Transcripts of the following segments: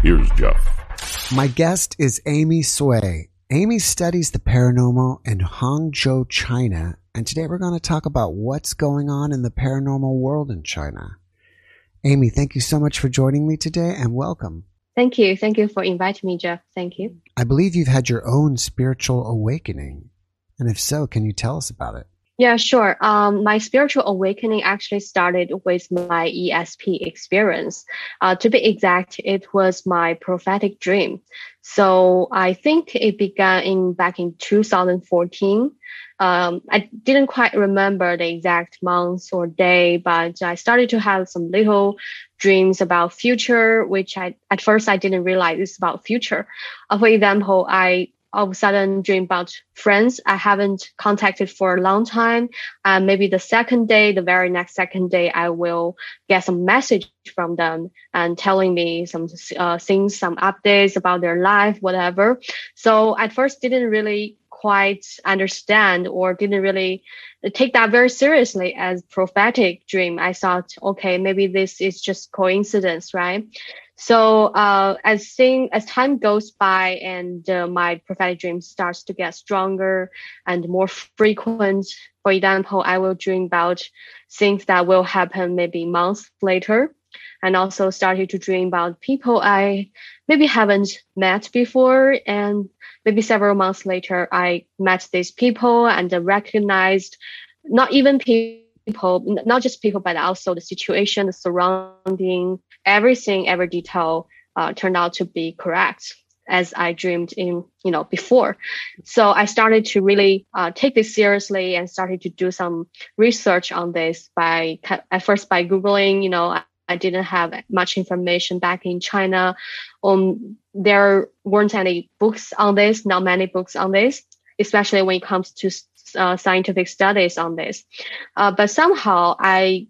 Here's Jeff. My guest is Amy Sui. Amy studies the paranormal in Hangzhou, China, and today we're going to talk about what's going on in the paranormal world in China. Amy, thank you so much for joining me today and welcome. Thank you. Thank you for inviting me, Jeff. Thank you. I believe you've had your own spiritual awakening. And if so, can you tell us about it? Yeah, sure. Um, my spiritual awakening actually started with my ESP experience. Uh, to be exact, it was my prophetic dream. So I think it began in back in 2014. Um, I didn't quite remember the exact month or day, but I started to have some little dreams about future, which I at first I didn't realize it's about future. Uh, for example, I of a sudden dream about friends I haven't contacted for a long time. And maybe the second day, the very next second day, I will get some message from them and telling me some uh, things, some updates about their life, whatever. So at first didn't really quite understand or didn't really take that very seriously as prophetic dream. I thought, okay, maybe this is just coincidence, right? So uh, as thing as time goes by and uh, my prophetic dream starts to get stronger and more frequent, for example, I will dream about things that will happen maybe months later, and also started to dream about people I maybe haven't met before, and maybe several months later I met these people and recognized not even people not just people, but also the situation, the surrounding, everything, every detail uh, turned out to be correct as I dreamed in, you know, before. So I started to really uh, take this seriously and started to do some research on this by at first by googling. You know, I, didn't have much information back in China. Um, there weren't any books on this, not many books on this, especially when it comes to uh, scientific studies on this. Uh, but somehow I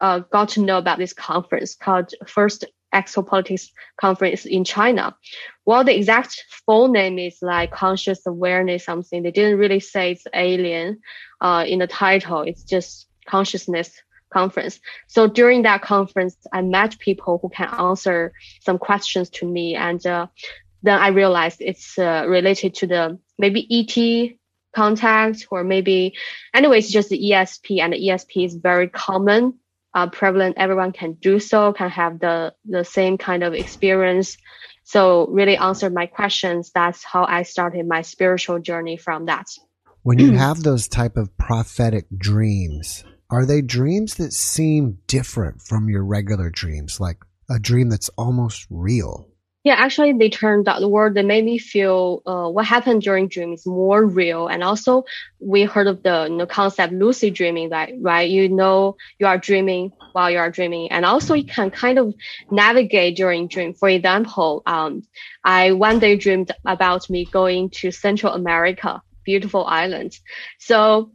uh, got to know about this conference called First Exopolitics Conference in China. Well, the exact full name is like conscious awareness something. They didn't really say it's alien uh, in the title. It's just consciousness conference. So during that conference, I met people who can answer some questions to me, and uh, then I realized it's uh, related to the maybe ET contact or maybe anyways just the esp and the esp is very common uh, prevalent everyone can do so can have the the same kind of experience. So really answer my questions. That's how i started my spiritual journey from that. When you have those type of prophetic dreams are they dreams that seem different from your regular dreams? Like a dream that's almost real yeah, actually, they turned out the word that made me feel uh, what happened during dream is more real. And also, we heard of the you know, concept lucid dreaming, that right? You know, you are dreaming while you are dreaming, and also you can kind of navigate during dream. For example, um, I one day dreamed about me going to Central America, beautiful islands. So,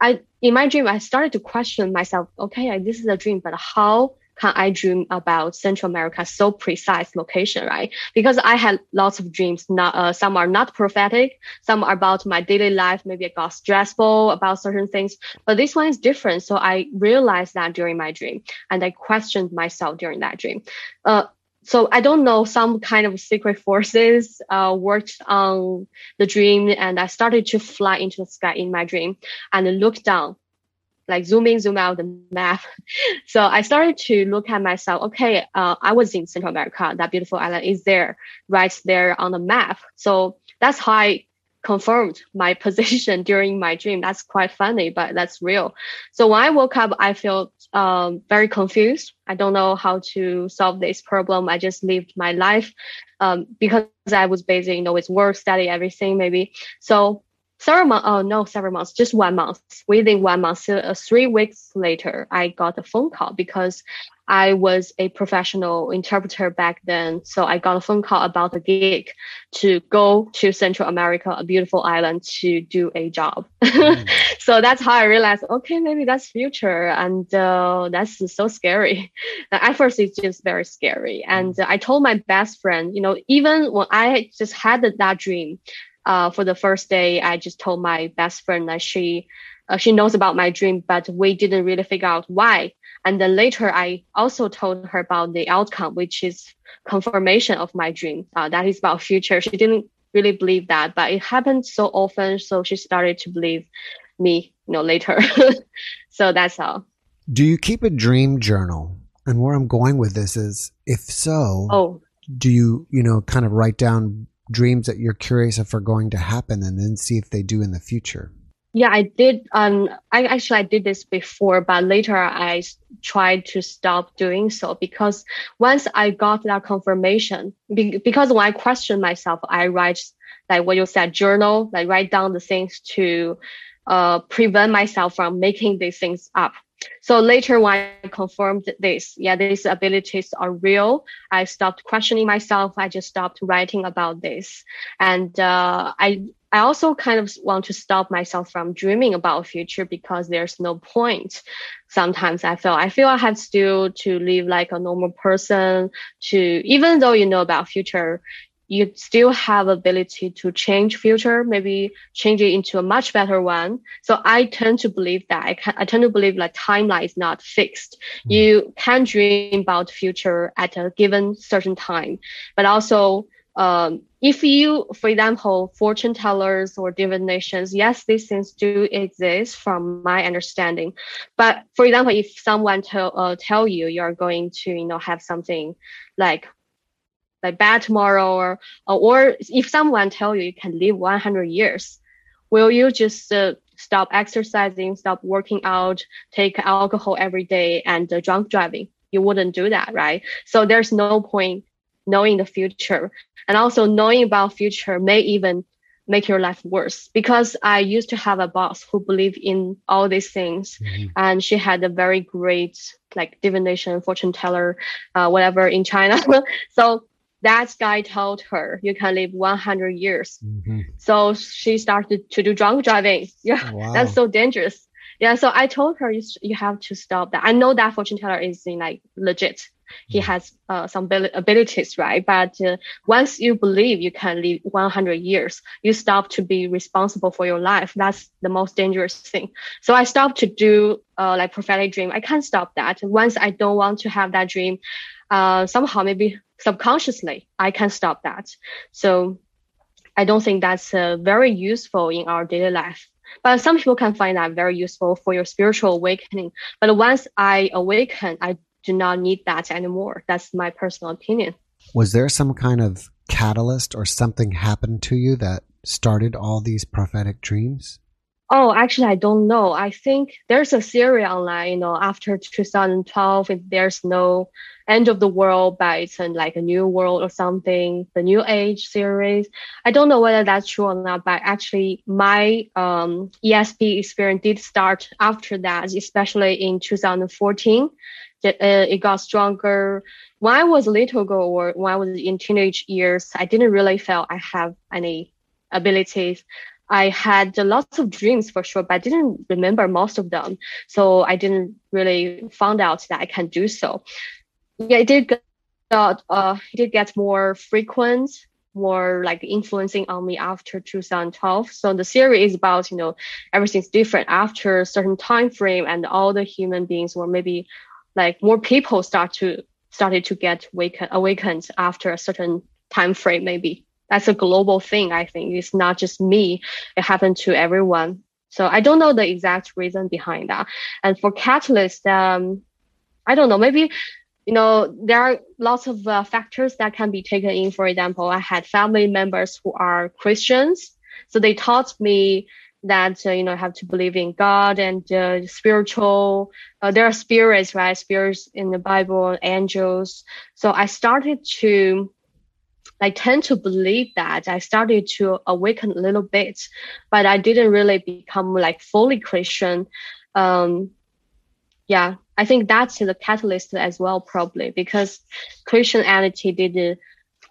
I in my dream I started to question myself. Okay, this is a dream, but how can I dream about Central America so precise location, right? Because I had lots of dreams. Not uh, some are not prophetic, some are about my daily life. Maybe I got stressful about certain things, but this one is different. So I realized that during my dream, and I questioned myself during that dream. Uh, so I don't know, some kind of secret forces uh, worked on the dream, and I started to fly into the sky in my dream and look down, like zoom in, zoom out the map. so I started to look at myself. Okay, uh, I was in Central America. That beautiful island is there, right there on the map. So that's how I confirmed my position during my dream. That's quite funny, but that's real. So when I woke up, I felt um, very confused. I don't know how to solve this problem. I just lived my life um, because I was busy, you know, with work, study, everything, maybe. So several months, oh no, several months, just one month. Within one month, uh, three weeks later, I got a phone call because I was a professional interpreter back then. So I got a phone call about a gig to go to Central America, a beautiful island to do a job. Mm. so that's how I realized, okay, maybe that's future. And uh, that's so scary. At first, it's just very scary. And mm. I told my best friend, you know, even when I just had that dream, uh, for the first day, I just told my best friend that she, uh, she knows about my dream, but we didn't really figure out why. And then later, I also told her about the outcome, which is confirmation of my dream. Uh, that is about future. She didn't really believe that, but it happened so often, so she started to believe me, you know, later. so that's all. Do you keep a dream journal? And where I'm going with this is, if so, oh, do you, you know, kind of write down dreams that you're curious if are going to happen, and then see if they do in the future? Yeah, I did. Um, I actually I did this before, but later I tried to stop doing so because once I got that confirmation, be- because when I question myself, I write like what you said, journal, like write down the things to uh, prevent myself from making these things up. So later when I confirmed this, yeah, these abilities are real. I stopped questioning myself. I just stopped writing about this. And uh, I I also kind of want to stop myself from dreaming about future because there's no point. Sometimes I feel I feel I have still to live like a normal person to even though you know about future, you still have ability to change future, maybe change it into a much better one. So I tend to believe that I, can, I tend to believe that timeline is not fixed. Mm. You can dream about future at a given certain time, but also um, if you, for example, fortune tellers or divinations, yes, these things do exist from my understanding. But for example, if someone tell uh, tell you you're going to, you know, have something like like bad tomorrow, or or if someone tell you you can live 100 years, will you just uh, stop exercising, stop working out, take alcohol every day, and uh, drunk driving? You wouldn't do that, right? So there's no point knowing the future and also knowing about future may even make your life worse because I used to have a boss who believed in all these things mm-hmm. and she had a very great like divination fortune teller uh, whatever in China so that guy told her you can live 100 years mm-hmm. so she started to do drunk driving yeah wow. that's so dangerous yeah so I told her you, you have to stop that I know that fortune teller is in like legit he has uh, some abilities, right? But uh, once you believe you can live 100 years, you stop to be responsible for your life. That's the most dangerous thing. So I stopped to do uh, like prophetic dream. I can't stop that. Once I don't want to have that dream, uh, somehow maybe subconsciously I can stop that. So I don't think that's uh, very useful in our daily life. But some people can find that very useful for your spiritual awakening. But once I awaken, I do not need that anymore. That's my personal opinion. Was there some kind of catalyst or something happened to you that started all these prophetic dreams? Oh, actually, I don't know. I think there's a theory online, you know, after 2012, if there's no end of the world, but it's like a new world or something, the new age series. I don't know whether that's true or not, but actually my um, ESP experience did start after that, especially in 2014 it, uh, it got stronger. When I was a little girl or when I was in teenage years, I didn't really feel I have any abilities. I had lots of dreams for sure, but I didn't remember most of them. So I didn't really found out that I can do so. Yeah, it did get, uh, it did get more frequent, more like influencing on me after 2012. So the series is about, you know, everything's different after a certain time frame and all the human beings were maybe like more people start to started to get awaken, awakened after a certain time frame. Maybe that's a global thing. I think it's not just me; it happened to everyone. So I don't know the exact reason behind that. And for catalyst, um, I don't know. Maybe you know there are lots of uh, factors that can be taken in. For example, I had family members who are Christians, so they taught me that uh, you know have to believe in God and uh, spiritual. Uh, there are spirits, right? Spirits in the Bible, angels. So I started to I tend to believe that I started to awaken a little bit, but I didn't really become like fully Christian. Um, yeah, I think that's the catalyst as well, probably because Christianity did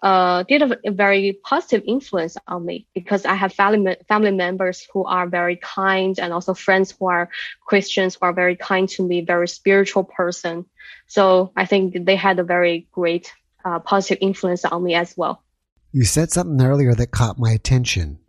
uh, did a, very positive influence on me because I have family family members who are very kind and also friends who are Christians who are very kind to me, very spiritual person. So I think they had a very great uh, positive influence on me as well. You said something earlier that caught my attention.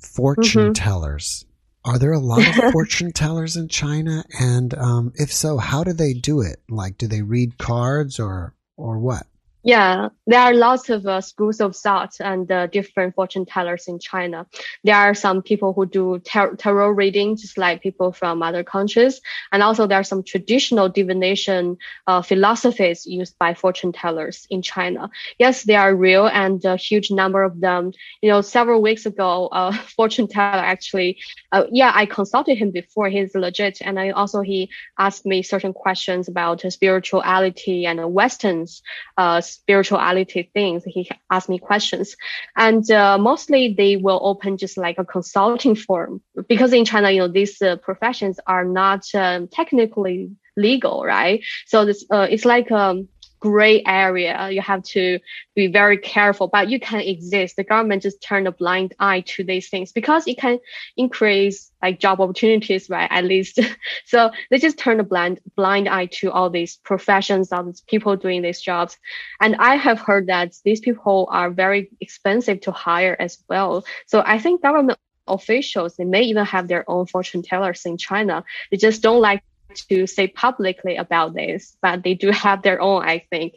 Fortune mm-hmm. tellers. Are there a lot of fortune tellers in China? And um, if so, how do they do it? Like, do they read cards or or what? Yeah, there are lots of uh, schools of thought and uh, different fortune tellers in China. There are some people who do tar- tarot reading, just like people from other countries. And also there are some traditional divination uh, philosophies used by fortune tellers in China. Yes, they are real and a huge number of them. You know, several weeks ago, a fortune teller actually, uh, yeah, I consulted him before. He's legit. And I also, he asked me certain questions about spirituality and Western's uh, spirituality things. He asked me questions, and uh, mostly they will open just like a consulting firm because in China, you know, these uh, professions are not um, technically legal, right? So this uh, it's like um, gray area. Uh, you have to be very careful, but you can exist. The government just turn a blind eye to these things because it can increase like job opportunities, right? At least. so they just turn a blind, blind eye to all these professions, all these people doing these jobs. And I have heard that these people are very expensive to hire as well. So I think government officials, they may even have their own fortune tellers in China. They just don't like to say publicly about this, but they do have their own, I think.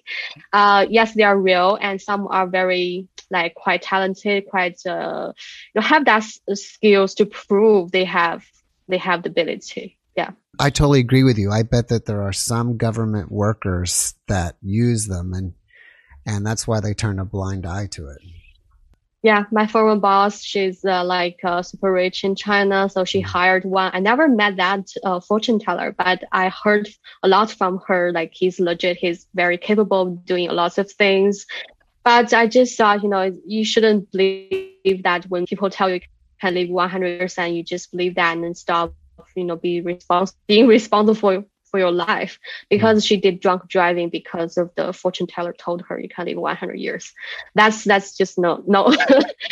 Uh, yes, they are real, and some are very like quite talented, quite uh, you know, have that skills to prove they have they have the ability. Yeah. I totally agree with you. I bet that there are some government workers that use them and and that's why they turn a blind eye to it yeah, my former boss, she's uh, like uh, super rich in China, so she mm-hmm. hired one. I never met that uh, fortune teller, but I heard a lot from her. Like he's legit, he's very capable of doing lots of things. But I just thought, you know, you shouldn't believe that when people tell you, you can live 100%, you just believe that and then stop, you know, be respons- being responsible for your life because mm. she did drunk driving because of the fortune teller told her you can live 100 years. That's that's just no no.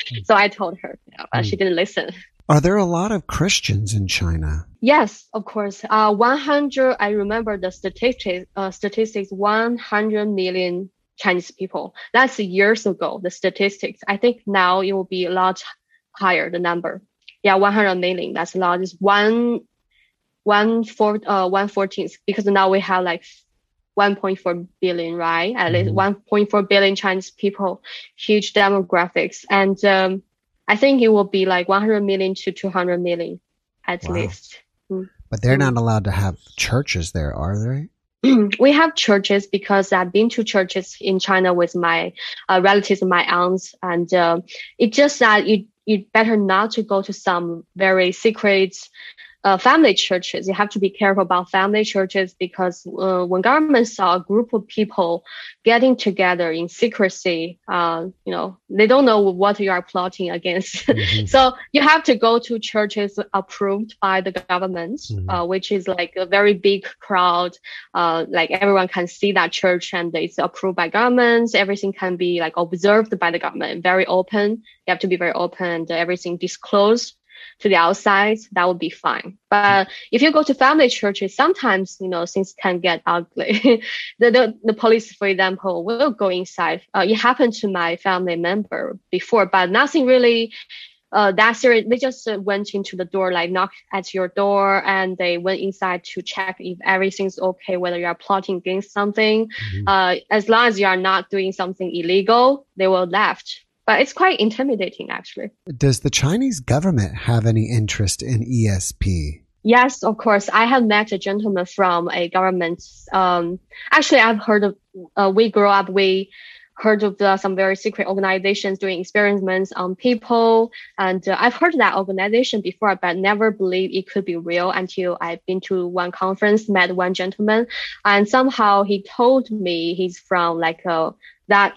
Mm. so I told her, yeah, but mm. she didn't listen. Are there a lot of Christians in China? Yes, of course. Uh, 100. I remember the statistics. Uh, statistics. 100 million Chinese people. That's years ago. The statistics. I think now it will be a lot higher. The number. Yeah, 100 million. That's a lot. It's one one four uh one fourteenth because now we have like 1.4 billion, right? At least mm-hmm. 1.4 billion Chinese people, huge demographics, and um, I think it will be like 100 million to 200 million at wow. least. Mm. But they're not allowed to have churches there, are they? we have churches because I've been to churches in China with my uh, relatives and my aunts, and uh, it's just that you you better not to go to some very secret uh, family churches. You have to be careful about family churches because uh, when government saw a group of people getting together in secrecy, uh, you know, they don't know what you are plotting against. Mm-hmm. so you have to go to churches approved by the government, mm-hmm. Uh, which is like a very big crowd. Uh, like everyone can see that church and it's approved by government. Everything can be like observed by the government, very open. You have to be very open and everything disclosed to the outside, that would be fine. But if you go to family churches, sometimes, you know, things can get ugly. the, the, the police, for example, will go inside. Uh, it happened to my family member before, but nothing really uh, that year they just uh, went into the door, like knocked at your door, and they went inside to check if everything's okay, whether you are plotting against something. Mm-hmm. Uh, as long as you are not doing something illegal, they will left. But it's quite intimidating, actually. Does the Chinese government have any interest in ESP? Yes, of course. I have met a gentleman from a government. Um, actually, I've heard of. Uh, we grew up. We heard of the, some very secret organizations doing experiments on people. And uh, I've heard that organization before, but never believed it could be real until I've been to one conference, met one gentleman, and somehow he told me he's from like uh, that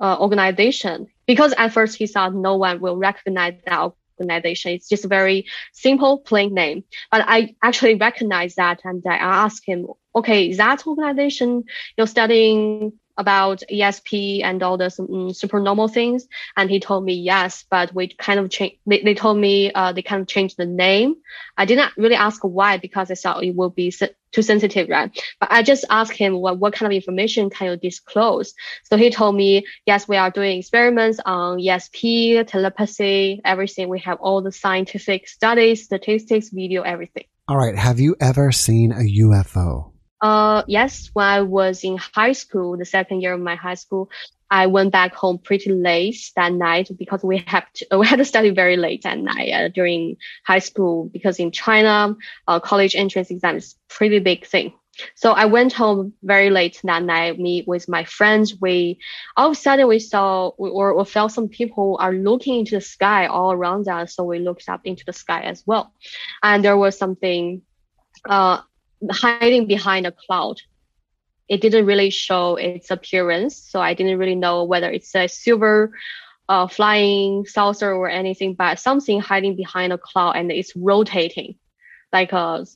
uh, organization. Because at first he thought no one will recognize that organization. It's just a very simple, plain name. But I actually recognize that and I asked him, okay, that organization you're studying about ESP and all the um, supernormal things? And he told me yes, but we kind of change. They, they told me uh, they kind of changed the name. I did not really ask why because I thought it would be too sensitive, right? But I just asked him what, what kind of information can you disclose? So he told me, yes, we are doing experiments on ESP, telepathy, everything. We have all the scientific studies, statistics, video, everything. All right. Have you ever seen a UFO? Uh, yes, when I was in high school, the second year of my high school, I went back home pretty late that night because we had to, we had to study very late at night uh, during high school because in China, uh, college entrance exam is pretty big thing. So I went home very late that night, me with my friends. We all of a sudden we saw or, or felt some people are looking into the sky all around us. So we looked up into the sky as well. And there was something uh, hiding behind a cloud. It didn't really show its appearance, so I didn't really know whether it's a silver uh, flying saucer or anything, but something hiding behind a cloud and it's rotating like a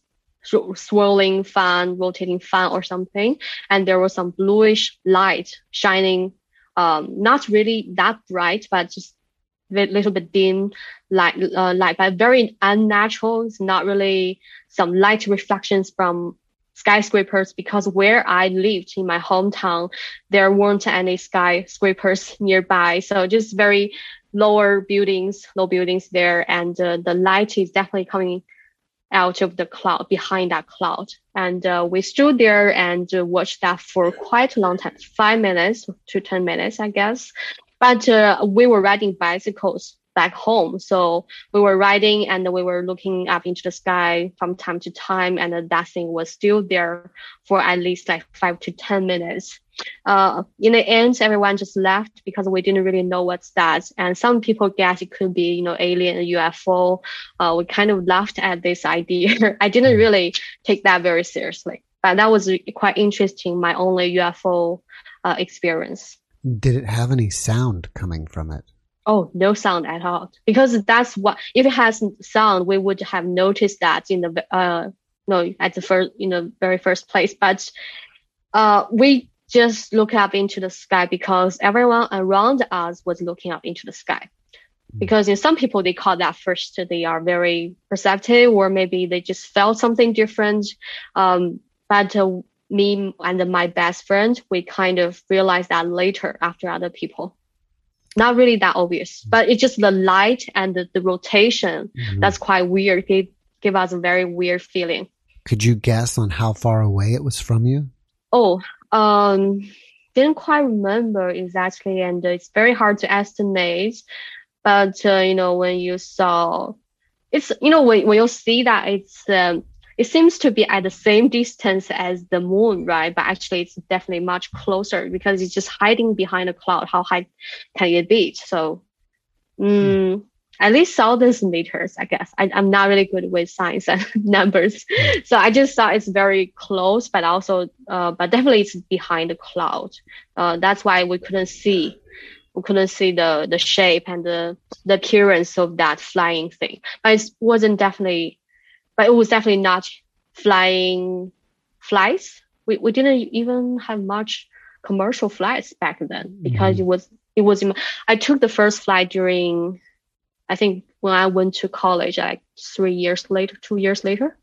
swirling fan, rotating fan or something. And there was some bluish light shining, um, not really that bright, but just a little bit dim light, uh, light, but very unnatural. It's not really some light reflections from skyscrapers because where I lived in my hometown, there weren't any skyscrapers nearby. So just very lower buildings, low buildings there. And uh, the light is definitely coming out of the cloud, behind that cloud. And uh, we stood there and uh, watched that for quite a long time, five minutes to 10 minutes, I guess. But uh, we were riding bicycles back home. So we were riding and we were looking up into the sky from time to time, and that thing was still there for at least like five to 10 minutes. Uh, in the end, everyone just left because we didn't really know what's that. And some people guess it could be, you know, alien UFO. Uh, we kind of laughed at this idea. I didn't really take that very seriously, but that was quite interesting. My only UFO uh, experience. Did it have any sound coming from it? Oh, no sound at all. Because that's what if it has sound, we would have noticed that in the uh no at the first in the very first place. But uh we just look up into the sky because everyone around us was looking up into the sky. Hmm. Because in some people they call that first they are very perceptive or maybe they just felt something different. Um, but uh, me and my best friend we kind of realized that later after other people not really that obvious, but it's just the light and the, the rotation mm-hmm. that's quite weird. It give us a very weird feeling. Could you guess on how far away it was from you? Oh, um, didn't quite remember exactly, and it's very hard to estimate. But uh, you know, when you saw, it's you know when when you see that it's um, it seems to be at the same distance as the moon, right? But actually, it's definitely much closer because it's just hiding behind a cloud. How high can it be? So, mm, mm. at least thousands meters, I guess. I, am not really good with science and numbers, so I just thought it's very close, but also, uh, but definitely it's behind the cloud. Uh, that's why we couldn't see we couldn't see the the shape and the the appearance of that flying thing. But it wasn't definitely but it was definitely not flying flights. We, we didn't even have much commercial flights back then because mm-hmm. it was it was I took the first flight during I think when I went to college like three years later, two years later.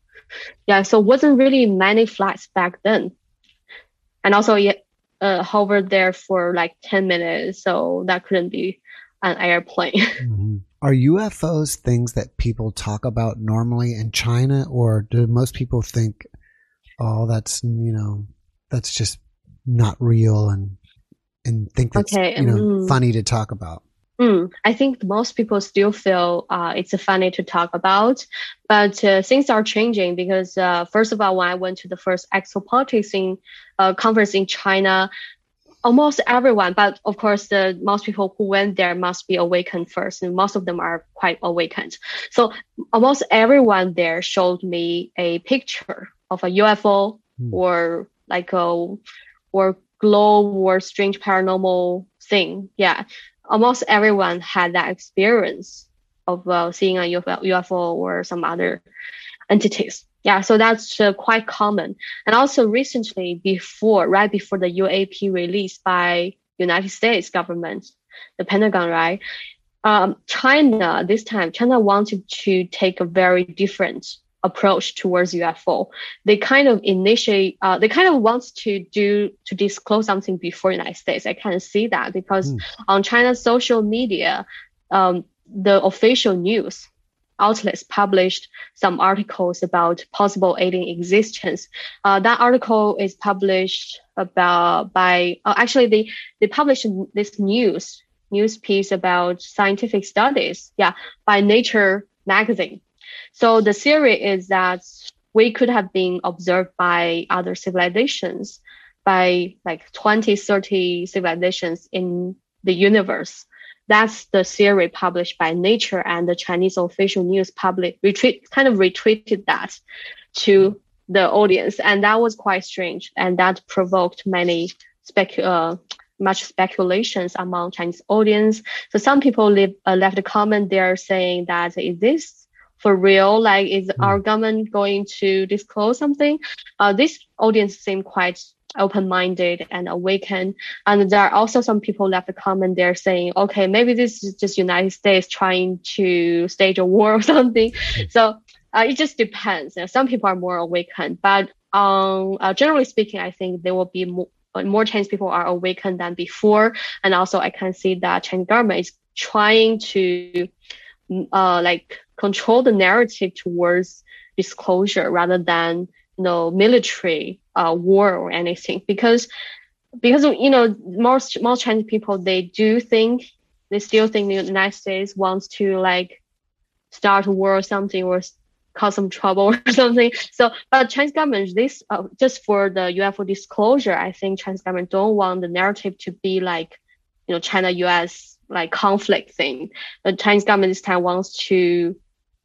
Yeah, so wasn't really many flights back then. And also it uh, hovered there for like 10 minutes, so that couldn't be an airplane. Mm-hmm. Are UFOs things that people talk about normally in China, or do most people think, "Oh, that's you know, that's just not real," and and think that's Okay, you know mm. funny to talk about? Mm, I think most people still feel uh, it's funny to talk about, but uh, things are changing because uh, first of all, when I went to the first exopolitics in, uh, conference in China, almost everyone, but of course, the most people who went there must be awakened first, and most of them are quite awakened. So almost everyone there showed me a picture of a UFO Hmm. or like a or glow or strange paranormal thing. Yeah, almost everyone had that experience of uh, seeing a UFO, UFO or some other entities. Yeah, so that's uh, quite common. And also recently, before right before the UAP release by United States government, the Pentagon, right? Um, China this time, China wanted to take a very different approach towards UFO. They kind of initiate, uh, they kind of wants to do to disclose something before United States. I of see that because Hmm. on China's social media, um, the official news outlets published some articles about possible alien existence. Uh, that article is published about by uh, actually they they published this news news piece about scientific studies. Yeah, by Nature magazine. So the theory is that we could have been observed by other civilizations, by like 20, 30 civilizations in the universe. That's the theory published by Nature and the Chinese official news public retreat kind of retweeted that to the audience, and that was quite strange, and that provoked many spec uh, much speculations among Chinese audience. So some people leave, uh, left a comment there saying that is this for real? Like, is our government going to disclose something? Uh, this audience seemed quite open-minded and awakened. And there are also some people left a comment there saying, okay, maybe this is just United States trying to stage a war or something. So uh, it just depends. You know, some people are more awakened, but um, uh, generally speaking, I think there will be more, uh, more Chinese people are awakened than before. And also, I can see that Chinese government is trying to mm, uh, like control the narrative towards disclosure rather than you know military uh, war or anything because because you know most most Chinese people they do think they still think the United States wants to like start a war or something or cause some trouble or something. So, but Chinese government this uh, just for the UFO disclosure, I think Chinese government don't want the narrative to be like you know China U.S. like conflict thing. The Chinese government this time wants to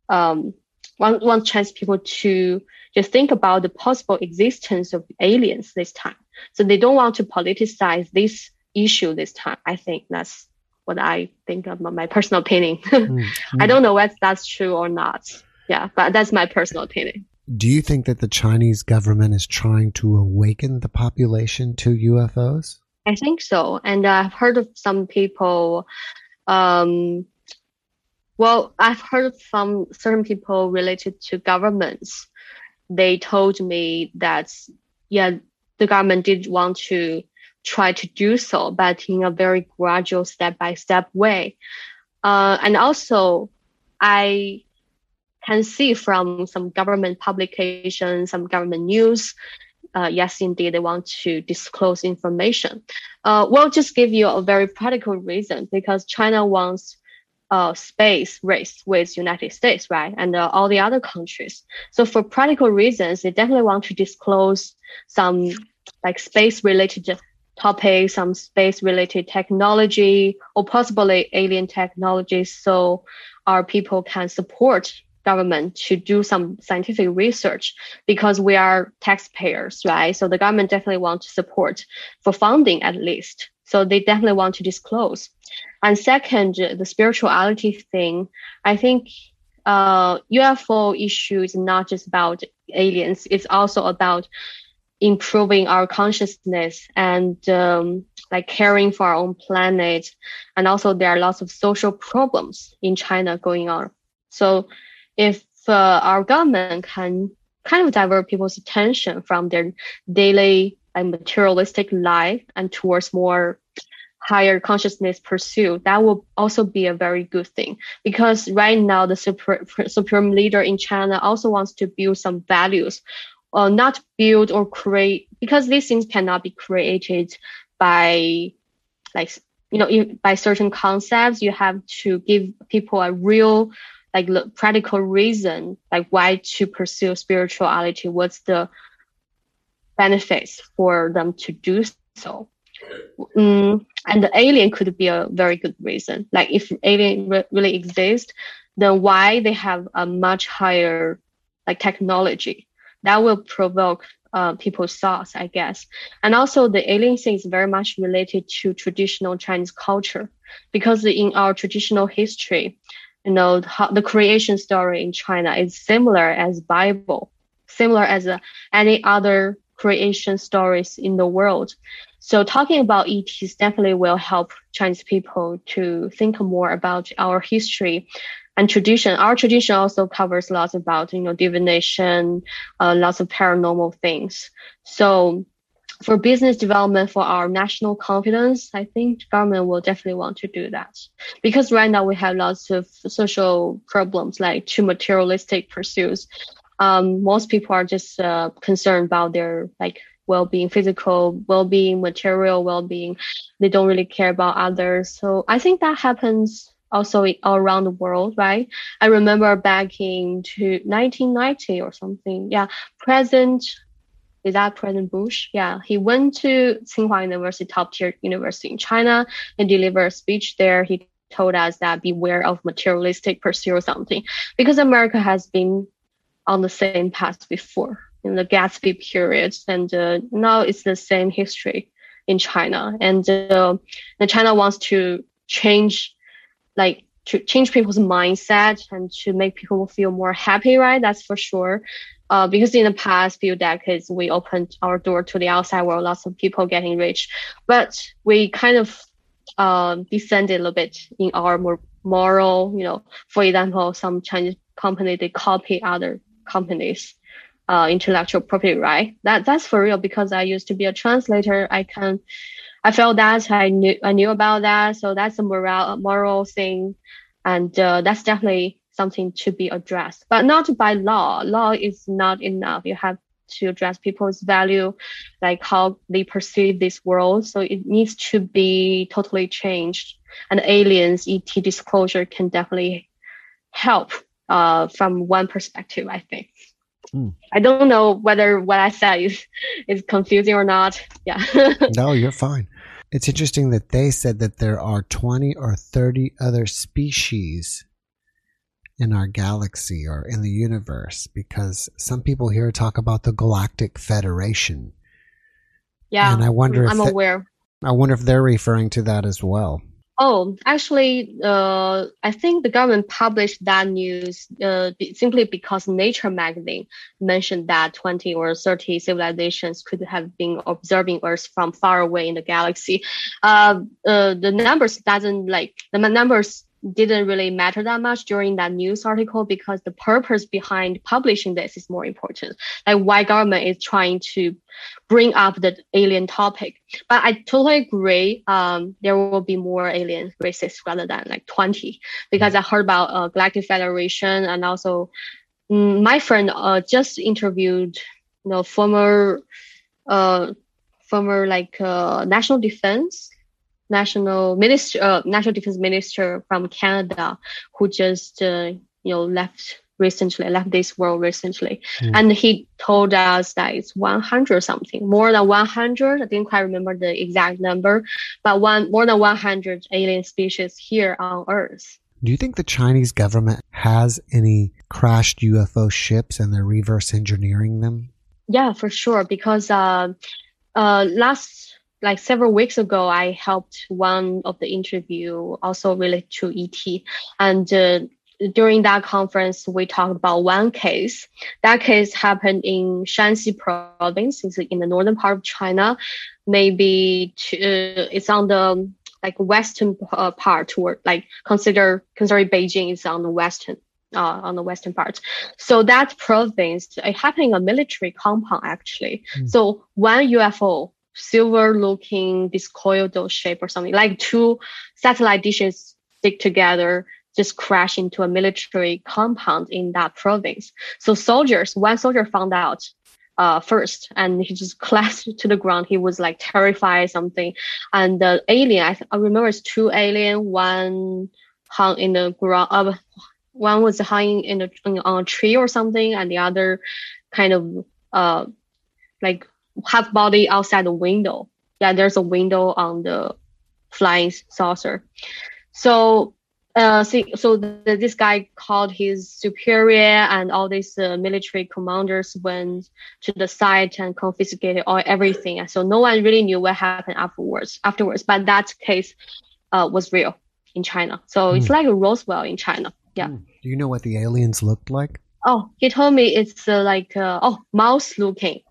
um want want Chinese people to just think about the possible existence of aliens this time. So they don't want to politicize this issue this time. I think that's what I think of my- personal opinion. Mm. I don't know whether that's true or not. Yeah, but that's my personal opinion. Do you think that the Chinese government is trying to awaken the population to UFOs? I think so. And I've heard of some people, um, well, I've heard from certain people related to governments. They told me that, yeah, the government did want to try to do so, but in a very gradual, step by step way. Uh, and also, I can see from some government publications, some government news, uh, yes, indeed, they want to disclose information. Uh, we'll just give you a very practical reason because China wants uh, space race with United States, right, and uh, all the other countries. So for practical reasons, they definitely want to disclose some like space-related topics, some space-related technology, or possibly alien technologies, so our people can support government to do some scientific research because we are taxpayers, right? So the government definitely want to support for funding at least. So they definitely want to disclose. And second, the spirituality thing, I think uh, UFO issue is not just about aliens. It's also about improving our consciousness and um, like caring for our own planet. And also there are lots of social problems in China going on. So if uh, our government can kind of divert people's attention from their daily like materialistic life and towards more higher consciousness pursuit, that will also be a very good thing because right now the super, supreme leader in China also wants to build some values, uh, not build or create because these things cannot be created by like you know by certain concepts. You have to give people a real like practical reason like why to pursue spirituality. What's the benefits for them to do so? Mm, and the alien could be a very good reason. Like if alien re- really exist, then why they have a much higher like technology that will provoke uh, people's thoughts, I guess. And also the alien thing is very much related to traditional Chinese culture because in our traditional history, you know, the creation story in China is similar as Bible, similar as uh, any other creation stories in the world. So talking about ETs definitely will help Chinese people to think more about our history and tradition. Our tradition also covers lots about, you know, divination, uh, lots of paranormal things. So for business development, for our national confidence, I think government will definitely want to do that because right now we have lots of social problems like too materialistic pursuits. Um, most people are just uh, concerned about their like well-being, physical well-being, material well-being. They don't really care about others. So I think that happens also all around the world, right? I remember back in to 1990 or something. Yeah, President is that President Bush? Yeah, he went to Tsinghua University, top tier university in China, and delivered a speech there. He told us that beware of materialistic pursuit or something, because America has been on the same path before in the Gatsby period, and uh, now it's the same history in China. And uh, China wants to change, like to change people's mindset and to make people feel more happy, right? That's for sure. Uh, because in the past few decades, we opened our door to the outside world, lots of people getting rich, but we kind of uh, descended a little bit in our more moral, you know, for example, some Chinese company, they copy other companies uh, intellectual property right. That that's for real because I used to be a translator. I can, I felt that I knew I knew about that. So that's a moral moral thing, and uh, that's definitely something to be addressed, but not by law. Law is not enough. You have to address people's value, like how they perceive this world. So it needs to be totally changed. And aliens ET disclosure can definitely help uh, from one perspective, I think. Mm. I don't know whether what I said is is confusing or not. Yeah. no, you're fine. It's interesting that they said that there are 20 or 30 other species in our galaxy or in the universe because some people here talk about the Galactic Federation. Yeah. And I wonder I'm if aware. I wonder if they're referring to that as well. Oh, actually, uh, I think the government published that news uh, simply because Nature magazine mentioned that 20 or 30 civilizations could have been observing Earth from far away in the galaxy. Uh, uh the numbers doesn't like the numbers didn't really matter that much during that news article because the purpose behind publishing this is more important. Like why government is trying to bring up the alien topic. But I totally agree. Um, there will be more alien races rather than like 20 because I heard about uh, Galactic Federation and also um, my friend uh, just interviewed, you know, former, uh, former like uh, national defense national minister, uh, national defense minister from Canada, who just uh, you know left recently, left this world recently, mm. and he told us that it's 100 something, more than 100. I didn't quite remember the exact number, but one more than 100 alien species here on Earth. Do you think the Chinese government has any crashed UFO ships and they're reverse engineering them? Yeah, for sure. Because uh, uh, last like several weeks ago, I helped one of the interview also related to ET. And uh, during that conference, we talked about one case. That case happened in Shanxi province, it's in the northern part of China. Maybe to, uh, it's on the like western uh, part, or like consider consider Beijing is on the western uh, on the western part. So that province, it happened in a military compound actually. Mm. So one UFO silver looking this discoidal shape or something. Like two satellite dishes stick together just crash into a military compound in that province. So soldiers one soldier found out uh, first and he just collapsed to the ground. He was like terrified something. And the alien i, th- I remember it's two alien one hung in the ground uh, one was hanging in a, on a tree or something and the other kind of uh like half body outside the window. Yeah, there's a window on the flying saucer. So, uh, see, so the, this guy called his superior and all these uh, military commanders went to the site and confiscated all everything. And So no one really knew what happened afterwards. Afterwards, but that case uh, was real in China. So mm. it's hmm. like a Roswell in China. Yeah. Mm. Do you know what the aliens looked like? Oh, he told me it's uh, like uh, oh mouse looking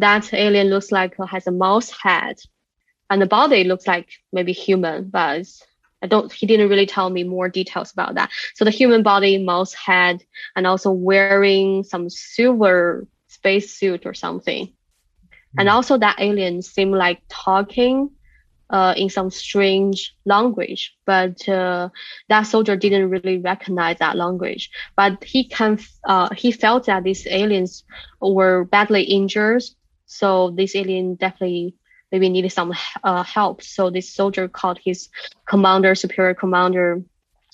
that alien looks like has a mouse head, and the body looks like maybe human, but I don't. He didn't really tell me more details about that. So the human body, mouse head, and also wearing some silver space suit or something. Mm. And hmm. also that alien seemed like talking uh, in some strange language, but uh, that soldier didn't really recognize that language. But he can, uh, he felt that these aliens were badly injured so this alien definitely maybe needed some uh, help. So this soldier called his commander, superior commander,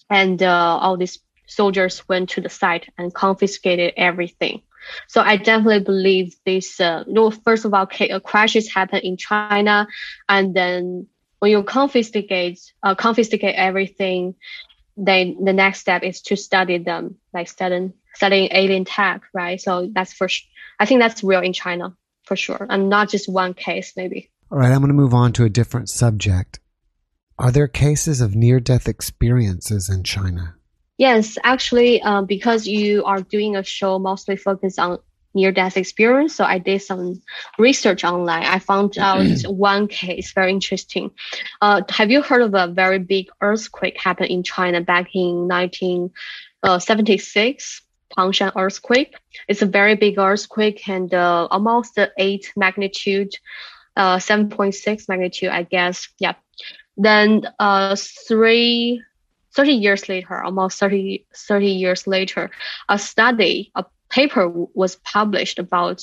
and uh, all these soldiers went to the site and confiscated everything. So I definitely believe this. Uh, you know, first of all, uh, crashes happen in China, and then when you confiscate uh, confiscate everything, then the next step is to study them, like studying studying alien tech, right? So that's for I think that's real in China for sure, and not just one case, maybe. All right, I'm going to move on to a different subject. Are there cases of near death experiences in China? Yes, actually, uh, because you are doing a show mostly focused on near death experience, so I did some research online. I found out one case very interesting. Uh, have you heard of a very big earthquake happened in China back in 1976? Tangshan earthquake. It's a very big earthquake and uh, almost eight magnitude, uh, 7.6 magnitude, I guess. Yeah. Then uh, three, 30 years later, almost 30, 30 years later, a study, a paper was published about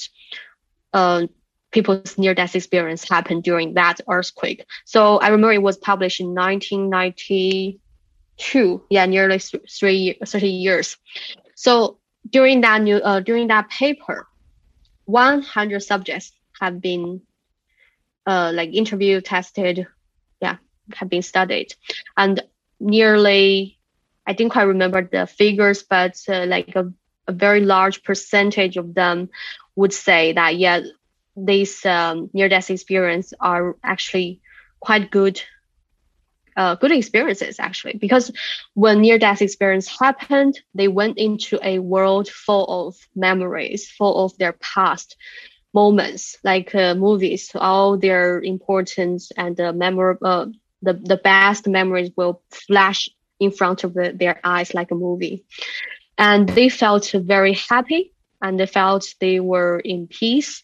uh, people's near-death experience happened during that earthquake. So I remember it was published in 1992. Yeah, nearly three, 30 years. So during that new uh, during that paper, 100 subjects have been uh, like interviewed, tested, yeah, have been studied, and nearly I didn't quite remember the figures, but uh, like a, a very large percentage of them would say that yeah, these um, near-death experience are actually quite good uh, good experiences actually because when near death experience happened they went into a world full of memories full of their past moments like uh, movies. All their importance and the memorable uh, the, the best memories will flash in front of the, their eyes like a movie. And they felt very happy and they felt they were in peace.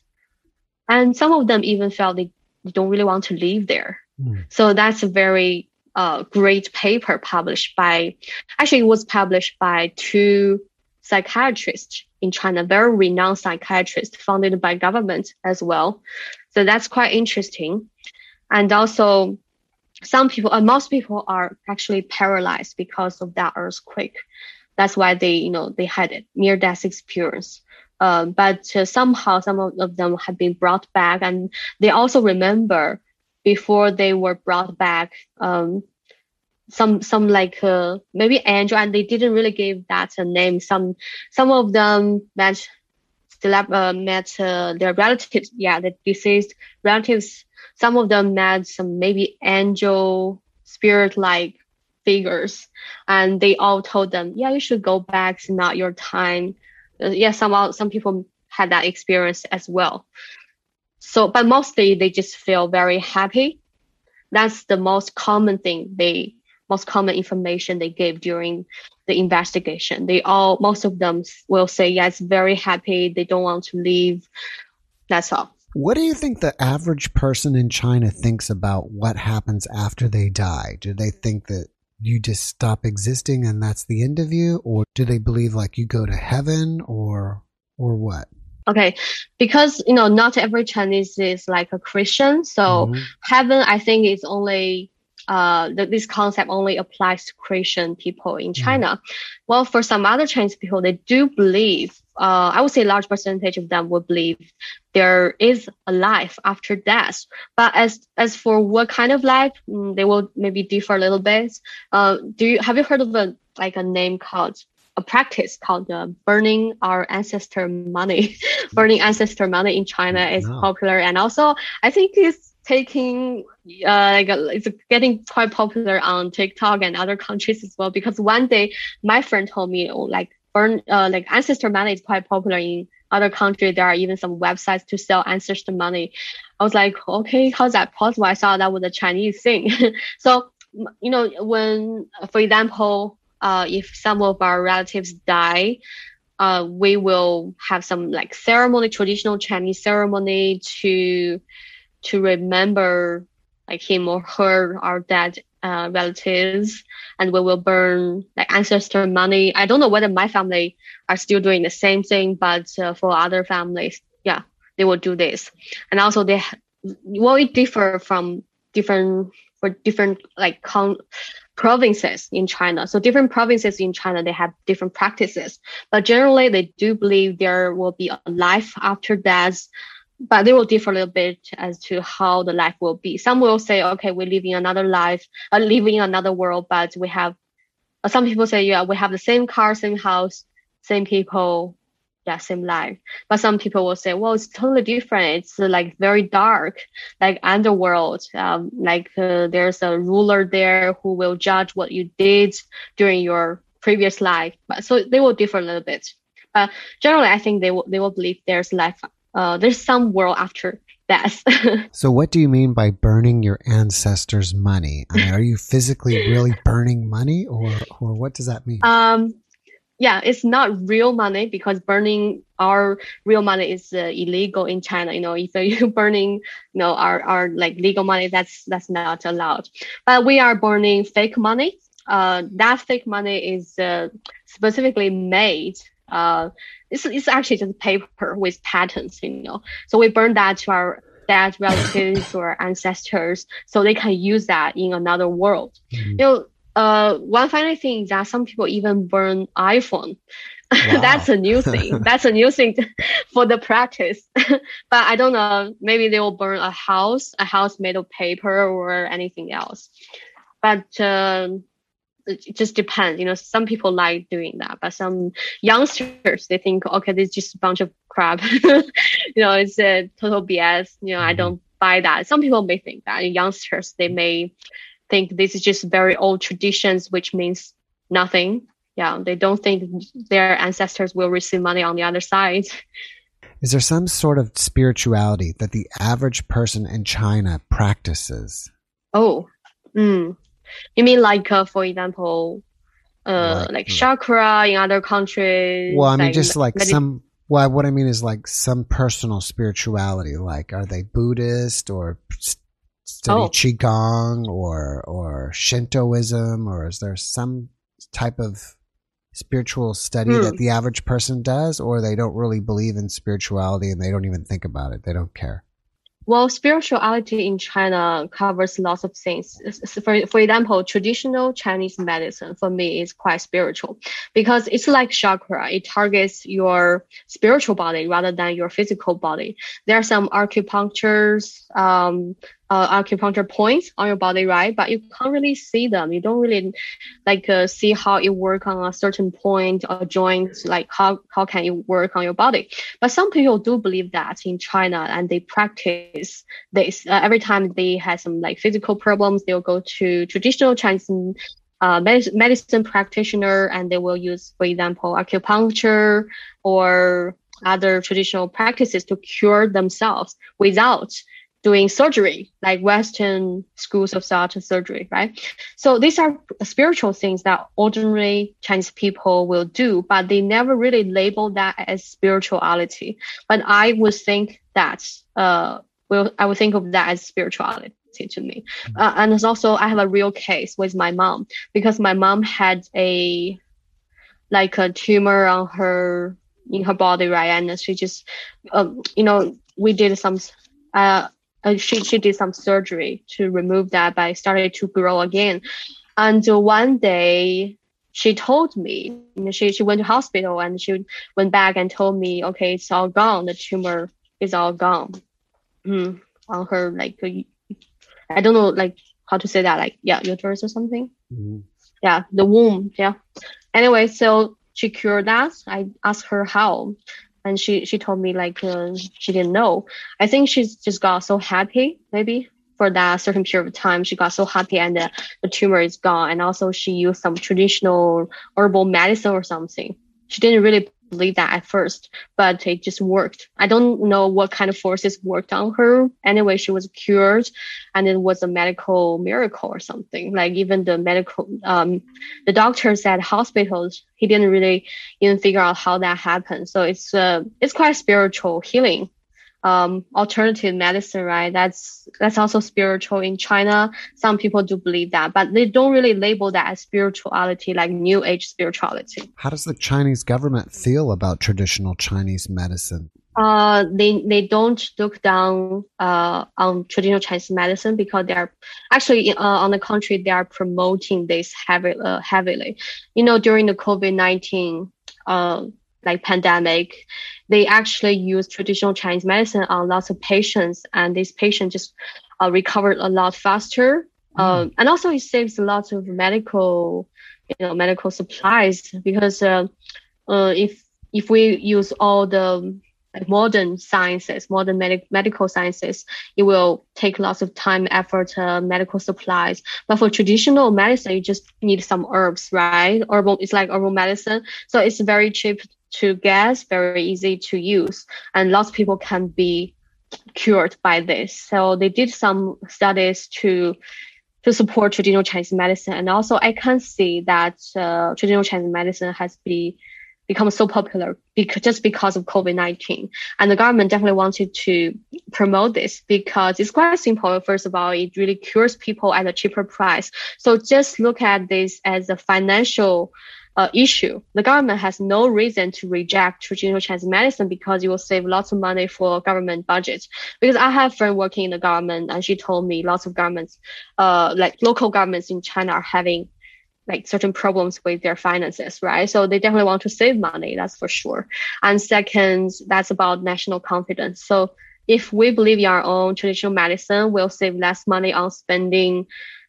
And some of them even felt they don't really want to live there. Mm. so that's a very uh, great paper published by, actually, it was published by two psychiatrists in China, very renowned psychiatrists funded by government as well. So that's quite interesting. And also, some people, uh, most people are actually paralyzed because of that earthquake. That's why they, you know, they had a near death experience. Um, but uh, somehow some of them have been brought back and they also remember before they were brought back um, some some like uh, maybe angel and they didn't really give that a name. Some some of them met uh, met uh, their relatives. Yeah the deceased relatives. Some of them met some maybe angel spirit like figures and they all told them yeah you should go back. It's not your time. Uh, yeah some some people had that experience as well so, but mostly they just feel very happy. That's the most common thing they, most common information they gave during the investigation. They all, most of them will say, yes, very happy. They don't want to leave. That's all. What do you think the average person in China thinks about what happens after they die? Do they think that you just stop existing and that's the end of you or do they believe like you go to heaven or or what? Okay, because you know not every Chinese is like a Christian, so mm-hmm. heaven I think is only uh, this concept only applies to Christian people in mm-hmm. China. Mm. Well, for some other Chinese people, they do believe. Uh, I would say a large percentage of them would believe there is a life after death. But as as for what kind of life, mm, they will maybe differ a little bit. Uh, do you have you heard of a like a name called a practice called uh, burning our ancestor money. burning ancestor money in China is no. popular, and also I think it's taking uh, like a, it's getting quite popular on TikTok and other countries as well. Because one day my friend told me, oh, like burn uh, like ancestor money is quite popular in other countries. There are even some websites to sell ancestor money. I was like, okay, how's that possible? I thought that was a Chinese thing. so you know, when for example, uh, if some of our relatives die, uh, we will have some like ceremony, traditional Chinese ceremony to to remember like him or her, our dead uh, relatives, and we will burn like ancestor money. I don't know whether my family are still doing the same thing, but uh, for other families, yeah, they will do this. And also they will it differ from different for different like con- provinces in China. So different provinces in China they have different practices, but generally they do believe there will be a life after death but they will differ a little bit as to how the life will be. Some will say, okay, we live in another life, uh, live in another world, but we have, uh, some people say, yeah, we have the same car, same house, same people, yeah, same life. But some people will say, well, it's totally different. It's uh, like very dark, like underworld. Um, like uh, there's a ruler there who will judge what you did during your previous life. But so they will differ a little bit. But generally, I think they will they will believe there's life uh, there's some world after death. so, what do you mean by burning your ancestors' money? I mean, are you physically really burning money, or or what does that mean? Um, yeah, it's not real money because burning our real money is uh, illegal in China. You know, if you're burning, you know, our, our like legal money, that's that's not allowed. But we are burning fake money. Uh, that fake money is uh, specifically made uh, it's, it's actually just paper with patents, you know. So we burn that to our dead relatives or ancestors so they can use that in another world. Mm-hmm. You know, uh, one final thing is that some people even burn iPhone. Wow. That's a new thing. That's a new thing for the practice. but I don't know. Maybe they will burn a house, a house made of paper or anything else. But um, it just depends. You know, some people like doing that, but some youngsters they think, okay, this is just a bunch of crap. you know, it's a total BS. You know, I mm-hmm. don't buy that. Some people may think that. Youngsters they may think this is just very old traditions, which means nothing. Yeah, they don't think their ancestors will receive money on the other side. Is there some sort of spirituality that the average person in China practices? Oh, mm, you mean like, uh, for example, uh, like chakra in other countries? Well, I mean, like, just like medit- some. Well, what I mean is like some personal spirituality. Like, are they Buddhist or study oh. qigong or or Shintoism, or is there some type of spiritual study hmm. that the average person does, or they don't really believe in spirituality and they don't even think about it? They don't care. Well, spirituality in China covers lots of things. For, for example, traditional Chinese medicine for me is quite spiritual because it's like chakra. It targets your spiritual body rather than your physical body. There are some acupunctures, um, uh, acupuncture points on your body, right? But you can't really see them. You don't really like uh, see how it work on a certain point or joint. Like how how can it work on your body? But some people do believe that in China, and they practice this uh, every time they have some like physical problems. They'll go to traditional Chinese uh, medicine practitioner, and they will use, for example, acupuncture or other traditional practices to cure themselves without doing surgery, like Western schools of thought surgery, right? So these are spiritual things that ordinary Chinese people will do, but they never really label that as spirituality. But I would think that. Uh, will I would think of that as spirituality to me. Mm-hmm. Uh, and also, I have a real case with my mom because my mom had a like a tumor on her in her body, right? And she just, um, you know, we did some, uh, uh, she she did some surgery to remove that, but it started to grow again. And one day she told me, she she went to hospital and she went back and told me, okay, it's all gone. The tumor is all gone. Mm, on her like, I don't know like how to say that, like yeah, uterus or something. Mm-hmm. Yeah, the womb. Yeah. Anyway, so she cured that. I asked her how, and she she told me like uh, she didn't know. I think she's just got so happy maybe for that certain period of time. She got so happy and the, the tumor is gone. And also she used some traditional herbal medicine or something. She didn't really believe that at first, but it just worked. I don't know what kind of forces worked on her. Anyway, she was cured and it was a medical miracle or something. Like even the medical, um, the doctors at hospitals, he didn't really even figure out how that happened. So it's, uh, it's quite spiritual healing um, alternative medicine, right? That's that's also spiritual in China. Some people do believe that, but they don't really label that as spirituality, like New Age spirituality. How does the Chinese government feel about traditional Chinese medicine? Uh, they they don't look down uh, on traditional Chinese medicine because they are actually uh, on the contrary they are promoting this heavy, uh, heavily. You know, during the COVID nineteen uh, like pandemic, they actually use traditional Chinese medicine on lots of patients, and these patients just uh, recovered a lot faster. Mm. Um, and also, it saves a lot of medical, you know, medical supplies because uh, uh, if if we use all the like modern sciences, modern med- medical sciences, it will take lots of time, effort, uh, medical supplies. But for traditional medicine, you just need some herbs, right? Herbal, it's like herbal medicine, so it's very cheap to get, very easy to use, and lots of people can be cured by this. So they did some studies to to support traditional Chinese medicine, and also I can see that uh, traditional Chinese medicine has been become so popular because just because of COVID nineteen, and the government definitely wanted to promote this because it's quite simple. First of all, it really cures people at a cheaper price. So just look at this as a financial uh, issue. The government has no reason to reject traditional Chinese medicine because it will save lots of money for government budgets. Because I have a friend working in the government and she told me lots of governments, uh, like local governments in China are having like certain problems with their finances, right? So they definitely want to save money, that's for sure. And second, that's about national confidence. So if we believe in our own traditional medicine, we'll save less money on spending.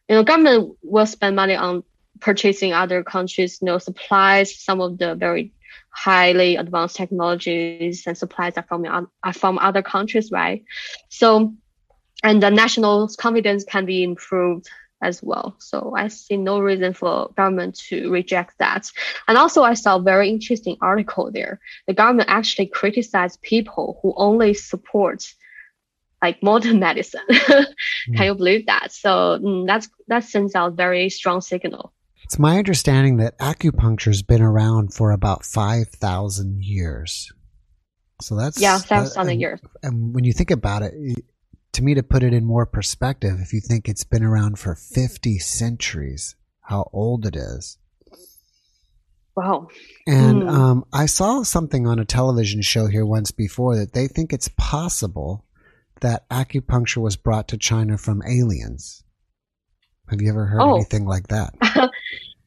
You know, government will spend money on purchasing other countries, you know, supplies. Some of the very highly advanced technologies and supplies are from are from other countries, right? So, and the national confidence can be improved as well. So I see no reason for government to reject that. And also I saw a very interesting article there. The government actually criticized people who only support like modern medicine. Can mm. you believe that? So mm, that's that sends out very strong signal. It's my understanding that acupuncture's been around for about 5,000 years. So that's yeah, thousand years. And when you think about it, to me, to put it in more perspective, if you think it's been around for 50 centuries, how old it is. Wow. And mm. um, I saw something on a television show here once before that they think it's possible that acupuncture was brought to China from aliens. Have you ever heard oh. anything like that?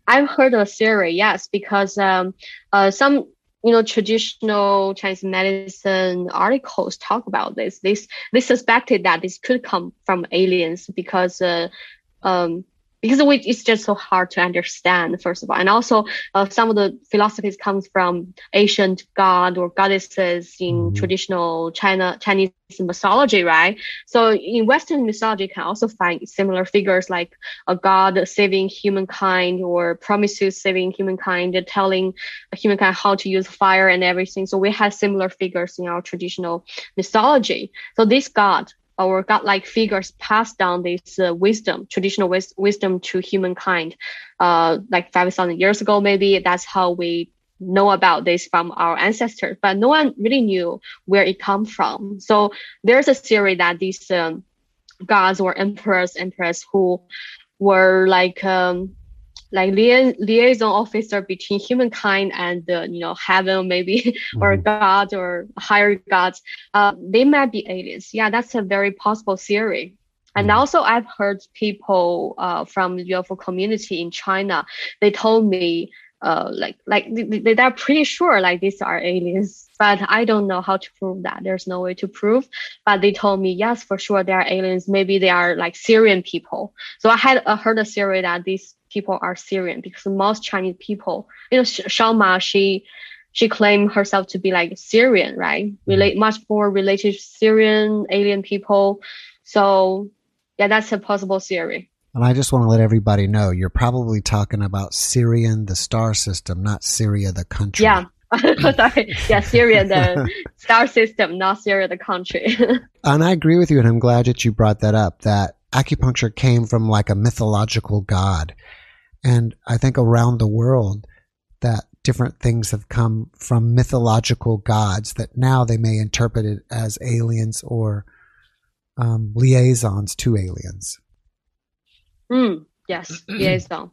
I've heard a theory, yes, because um, uh, some you know traditional Chinese medicine articles talk about this. They they suspected that this could come from aliens because uh, um, because we, it's just so hard to understand first of all. And also uh, some of the philosophies comes from ancient god or goddesses in mm-hmm. traditional china chinese mythology right? So in western mythology you can also find similar figures like a god saving humankind or Prometheus saving humankind telling humankind how to use fire and everything. So we have similar figures in our traditional mythology. So this god our godlike figures passed down this uh, wisdom, traditional wis- wisdom to humankind, uh, like 5,000 years ago, maybe that's how we know about this from our ancestors, but no one really knew where it come from. So there's a theory that these um, gods or emperors, empress who were like um, like lia- liaison officer between humankind and uh, you know heaven maybe mm-hmm. or god or higher gods uh, they might be aliens yeah that's a very possible theory and mm-hmm. also i've heard people uh, from the ufo community in china they told me uh, like like they, they're pretty sure like these are aliens but i don't know how to prove that. There's no way to prove but they told me yes for sure they are aliens. Maybe they are like Sirian people. So i had uh, heard a theory that these people are Sirian because most chinese people you know Ma she she claimed herself to be like Sirian right? Mm-hmm. relate much more related to Sirian alien people. So yeah that's a possible theory and I just want to let everybody know you're probably talking about Sirian, the star system, not Syria, the country. Yeah. Sorry. Yeah, Syria, the star system, not Syria, the country. and I agree with you, and I'm glad that you brought that up, that acupuncture came from like a mythological god. And I think around the world, that different things have come from mythological gods that now they may interpret it as aliens or um, liaisons to aliens. Mm, yes, liaison.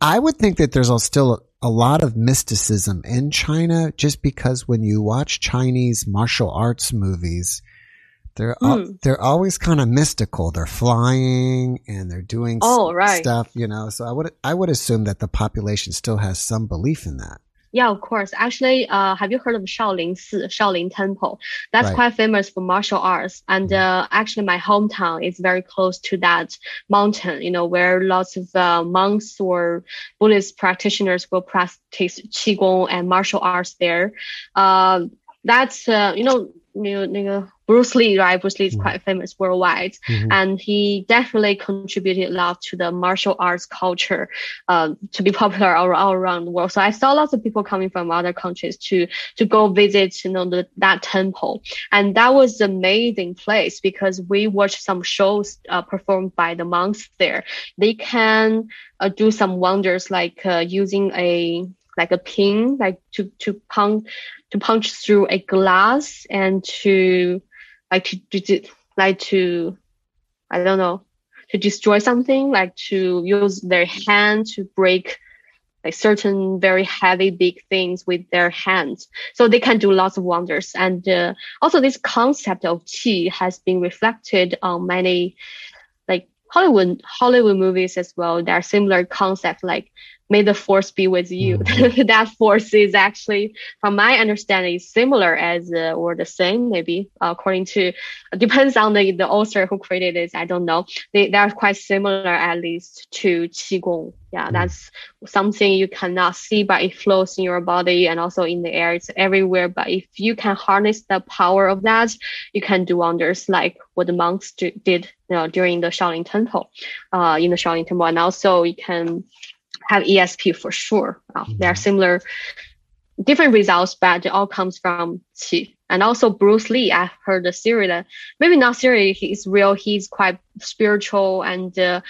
I would think that there's still a lot of mysticism in China just because when you watch Chinese martial arts movies, they're mm. they're always kind of mystical. They're flying and they're doing oh, right. stuff, you know. So I would I would assume that the population still has some belief in that. Yeah, of course. Actually, uh, have you heard of Shaolin Si, Shaolin Temple? That's right. quite famous for martial arts. And uh, actually, my hometown is very close to that mountain, you know, where lots of uh, monks or Buddhist practitioners will practice Qigong and martial arts there. Uh, that's, uh, you know, you know, Bruce Lee, right? Bruce Lee is mm-hmm. quite famous worldwide, mm-hmm. and he definitely contributed a lot to the martial arts culture uh, to be popular all, all, around the world. So I saw lots of people coming from other countries to to go visit, you know, the, that temple, and that was an amazing place because we watched some shows uh, performed by the monks there. They can uh, do some wonders like uh, using a like a pin, like to to punch to punch through a glass and to like to, to like to I don't know to destroy something, like to use their hand to break like certain very heavy big things with their hands. So they can do lots of wonders. And uh, also this concept of qi has been reflected on many like Hollywood Hollywood movies as well. There are similar concepts like may the force be with you. Mm-hmm. that force is actually, from my understanding, similar as uh, or the same, maybe according to depends on the the author who created it. I don't know. They they are quite similar at least to qigong. Yeah, mm-hmm. that's something you cannot see, but it flows in your body and also in the air. It's everywhere. But if you can harness the power of that, you can do wonders like what the monks do, did you know, during the Shaolin Temple, uh, in the Shaolin Temple, and also you can have ESP for sure. Uh, mm-hmm. They are similar, different results, but it all comes from Qi. And also Bruce Lee, I heard the theory that maybe not theory, he's real, he's quite spiritual. And uh,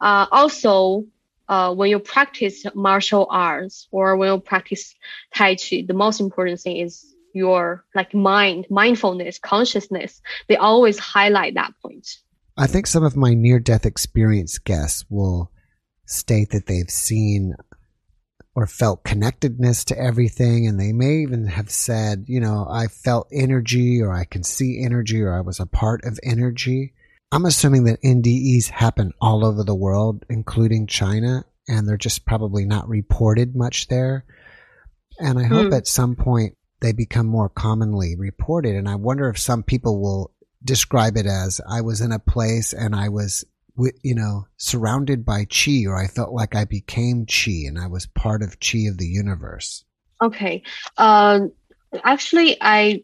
uh, also, uh, when you practice martial arts or when you practice Tai Chi, the most important thing is your like mind, mindfulness, consciousness. They always highlight that point. I think some of my near death experience guests will state that they've seen or felt connectedness to everything. And they may even have said, you know, I felt energy or I can see energy or I was a part of energy. I'm assuming that NDEs happen all over the world, including China, and they're just probably not reported much there. And I hope mm. at some point they become more commonly reported. And I wonder if some people will describe it as I was in a place and I was you know, surrounded by chi, or I felt like I became chi and I was part of chi of the universe. Okay. Uh, actually, I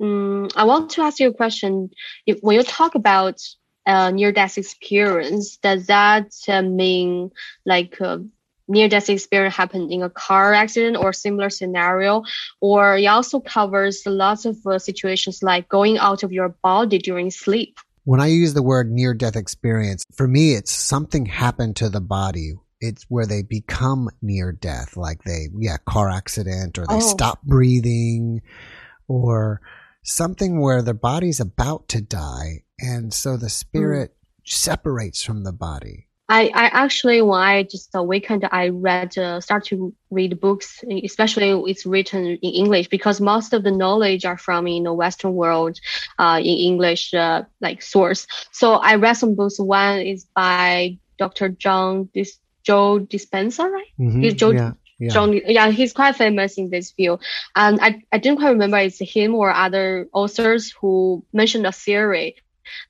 um, I want to ask you a question. If, when you talk about uh, near death experience, does that uh, mean like uh, near death experience happened in a car accident or similar scenario? Or it also covers lots of uh, situations like going out of your body during sleep? When I use the word near death experience, for me, it's something happened to the body. it's where they become near death, like they, yeah, car accident or they Oh. stop breathing or something where their body's about to die. And so the hmm. spirit separates from the body. I, I actually when I just awakened, I read uh, start to read books, especially it's written in English because most of the knowledge are from in the Western world, uh, in English uh, like source. So I read some books. One is by Dr. John Dis- Joe Dispenza, right? Mhm. He's Joe- yeah, yeah. John, yeah, he's quite famous in this field. And I, I didn't quite remember it's him or other authors who mentioned a theory,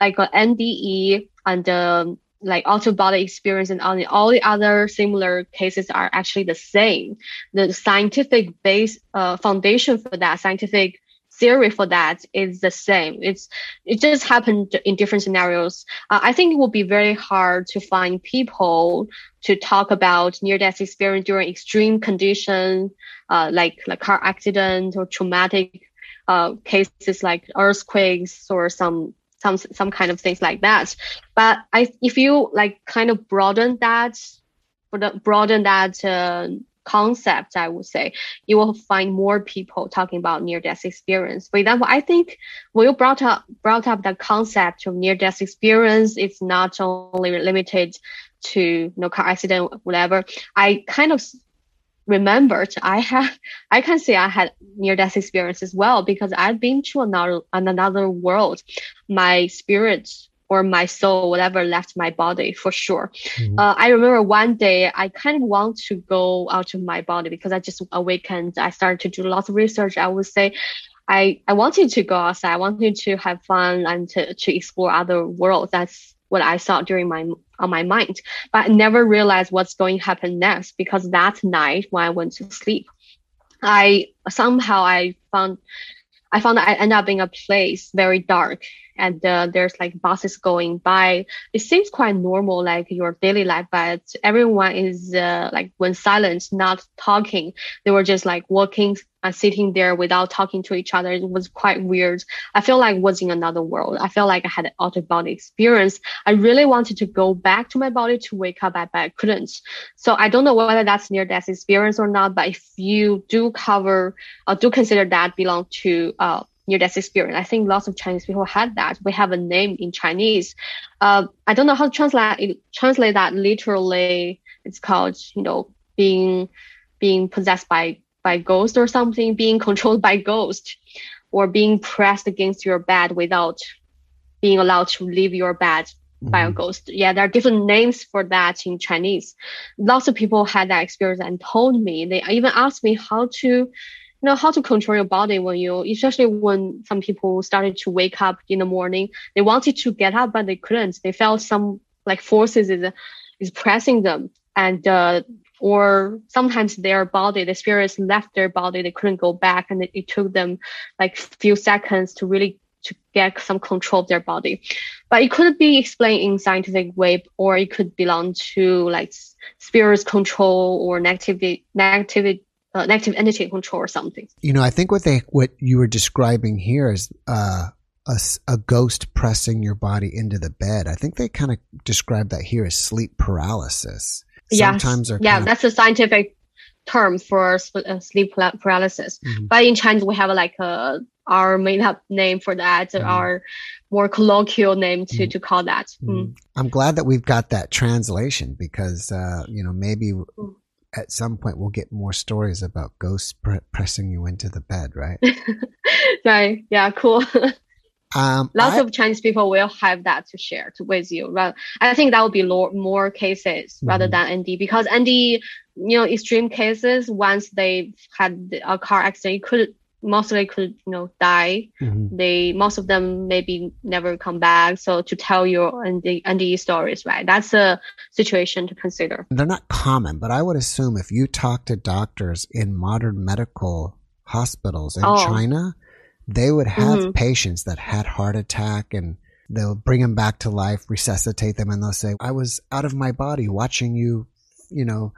like uh, NDE and um, like out body experience and all the, all the other similar cases are actually the same. The scientific base uh, foundation for that scientific theory for that is the same. It's it just happened in different scenarios. Uh, I think it will be very hard to find people to talk about near death experience during extreme conditions, uh, like like car accident or traumatic uh, cases like earthquakes or some some some kind of things like that. But I if you like kind of broaden that, broaden that uh, concept, I would say you will find more people talking about near death experience. For example, I think when you brought up brought up the concept of near death experience, it's not only limited to you know car accident, whatever. I kind of remembered I had I can say I had near death experience as well because I've been to another another world. My spirit or my soul, whatever left my body for sure. Mhm. Uh, I remember one day I kind of want to go out of my body because I just awakened. I started to do lots of research. I would say I, I wanted to go outside. I wanted to have fun and to, to explore other worlds. That's what I saw during my on my mind. But I never realized what's going to happen next because that night when I went to sleep, I somehow I found I found I ended up in a place very dark and uh, there's like buses going by. It seems quite normal, like your daily life, but everyone is uh, like when silent, not talking. They were just like walking sitting there without talking to each other. It was quite weird. I felt like I was in another world. I felt like I had an out of body experience. I really wanted to go back to my body to wake up, but I couldn't. So I don't know whether that's near death experience or not. But if you do cover, uh, do consider that belong to uh, near death experience. I think lots of Chinese people had that. We have a name in Chinese. Uh, I don't know how to translate translate that literally. It's called, you know, being being possessed by by ghost or something, being controlled by ghost, or being pressed against your bed without being allowed to leave your bed by a Mhm. ghost. Yeah, there are different names for that in Chinese. Lots of people had that experience and told me. They even asked me how to, you know, how to control your body when you, especially when some people started to wake up in the morning. They wanted to get up, but they couldn't. They felt some like forces is is pressing them, and uh, or sometimes their body, the spirits left their body. They couldn't go back, and it, it took them like few seconds to really to get some control of their body but it could be explained in scientific way or it could belong to like spirits control or negative negative uh, negative entity control or something You know, I think what they what you were describing here is uh, a ghost pressing your body into the bed. I think they kind of describe that here as sleep paralysis. They're yeah that's a scientific term for uh, sleep paralysis Mhm. but in chinese we have like a our made up name for that Mhm. our more colloquial name to Mhm. to call that Mm. Mm. I'm glad that we've got that translation because uh, you know maybe Mm. at some point we'll get more stories about ghosts pre- pressing you into the bed, right? right yeah cool Um, lots I- of Chinese people will have that to share to, with you. Right? I think that would be lo- more cases rather Mhm. than ND because ND, you know, extreme cases once they had a car accident, you could mostly could you know die. Mhm. They most of them maybe never come back. So to tell your ND, NDE stories, right? That's a situation to consider. they're not common, but I would assume if you talk to doctors in modern medical hospitals in Oh. China, they would have Mhm. patients that had heart attack and they'll bring them back to life, resuscitate them, and they'll say, I was out of my body watching you, you know,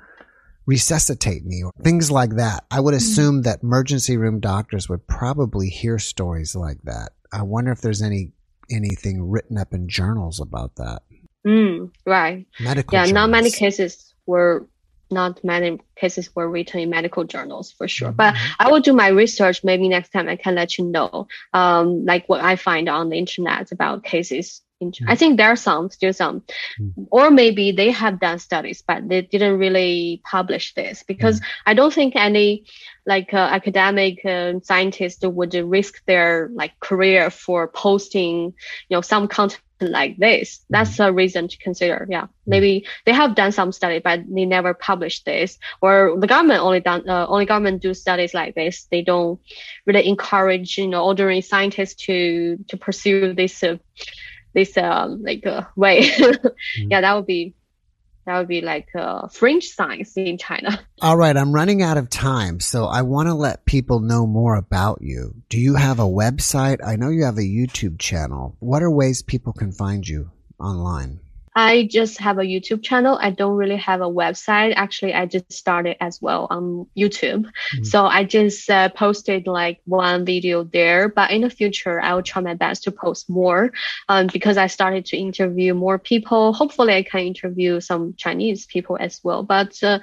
resuscitate me or things like that. I would assume that emergency room doctors would probably hear stories like that. I wonder if there's any anything written up in journals about that. Mm, right. Medical Yeah. Not many cases. were not many cases were written in medical journals for sure. Mm-hmm. But I will do my research. Maybe next time I can let you know, um, like what I find on the internet about cases. In, mm-hmm. I think there are some, still some, mm-hmm. or maybe they have done studies, but they didn't really publish this because mm-hmm. I don't think any like uh, academic uh, scientist would risk their like career for posting, you know, some content like this. That's mm-hmm. a reason to consider. Yeah, maybe they have done some study, but they never published this, or the government only done uh, only government do studies like this. They don't really encourage you know ordinary scientists to to pursue this uh, this um like uh, way. mm-hmm. Yeah, that would be that would be like uh, fringe science in China. All right, I'm running out of time, so I want to let people know more about you. Do you have a website? I know you have a YouTube channel. What are ways people can find you online? I just have a YouTube channel. I don't really have a website. Actually, I just started as well on YouTube. Mm-hmm. So I just uh, posted like one video there. But in the future, I will try my best to post more um, because I started to interview more people. Hopefully, I can interview some Chinese people as well. But uh,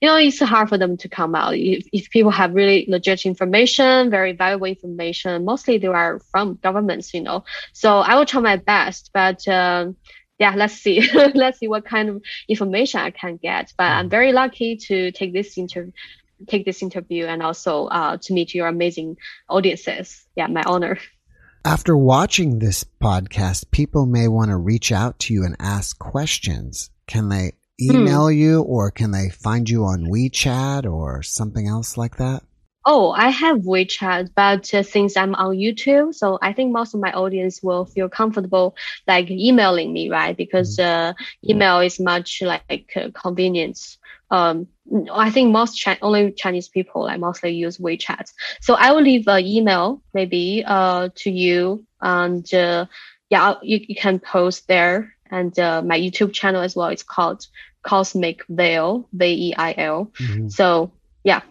you know, it's hard for them to come out. If, if people have really legit information, very valuable information, mostly they are from governments, you know. So I will try my best, but uh, yeah, let's see. let's see what kind of information I can get. But I'm very lucky to take this interview take this interview and also uh, to meet your amazing audiences. Yeah, my honor. After watching this podcast, people may want to reach out to you and ask questions. Can they email hmm. you or can they find you on WeChat or something else like that? Oh, I have WeChat, but uh, since I'm on YouTube, so I think most of my audience will feel comfortable like emailing me, right? Because mm-hmm. uh, email is much like uh, convenience. Um, I think most Ch- only Chinese people like mostly use WeChat. So I will leave an email maybe uh to you, and uh, yeah, you, you can post there. And uh, my YouTube channel as well. It's called Cosmic Veil, V E I L. Mm-hmm. So yeah,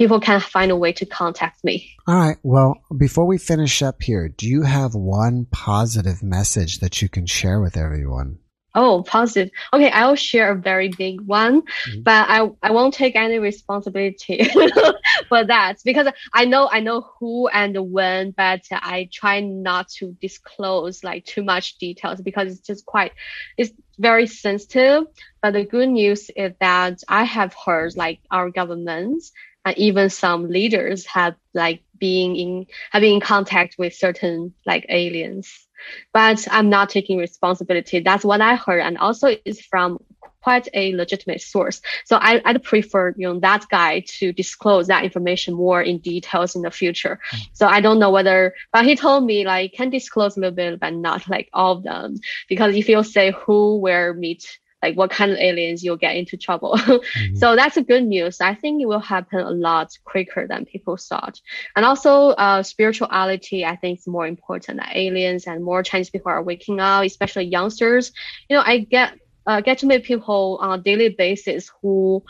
people can find a way to contact me. All right. Well, before we finish up here, do you have one positive message that you can share with everyone? Oh, positive. Okay, I'll share a very big one, mm-hmm. but I, I won't take any responsibility for that because I know I know who and when, but I try not to disclose like too much details because it's just quite it's very sensitive. But the good news is that I have heard like our governments and even some leaders have like being in having in contact with certain like aliens. But i'm not taking responsibility. That's what i heard. And also it's from quite a legitimate source. So I, i'd prefer you know that guy to disclose that information more in details in the future. Mm. so i don't know whether but he told me like can disclose a little bit but not like all of them. Because if you say who where meet like what kind of aliens you'll get into trouble. mm-hmm. So that's a good news. I think it will happen a lot quicker than people thought. And also, uh, spirituality, I think is more important. That aliens and more Chinese people are waking up, especially youngsters. You know, I get uh, get to meet people on a daily basis who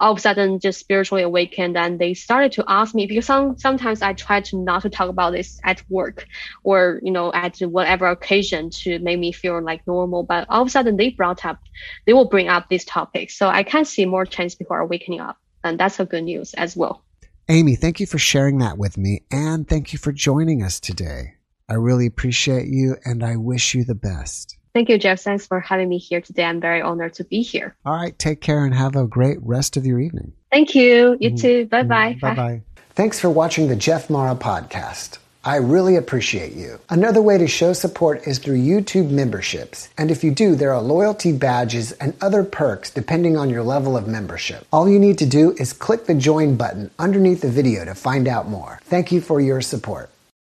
all of a sudden just spiritually awakened and they started to ask me because some sometimes I try to not to talk about this at work or you know at whatever occasion to make me feel like normal but all of a sudden they brought up they will bring up this topic so I can see more Chinese people are waking up and that's a good news as well. Amy, thank you for sharing that with me and thank you for joining us today. I really appreciate you and I wish you the best. Thank you, Jeff. Thanks for having me here today. I'm very honored to be here. All right. Take care and have a great rest of your evening. Thank you. You mm too. Bye bye. Bye bye. Thanks for watching the Jeff Mara podcast. I really appreciate you. Another way to show support is through YouTube memberships. And if you do, there are loyalty badges and other perks depending on your level of membership. All you need to do is click the join button underneath the video to find out more. Thank you for your support.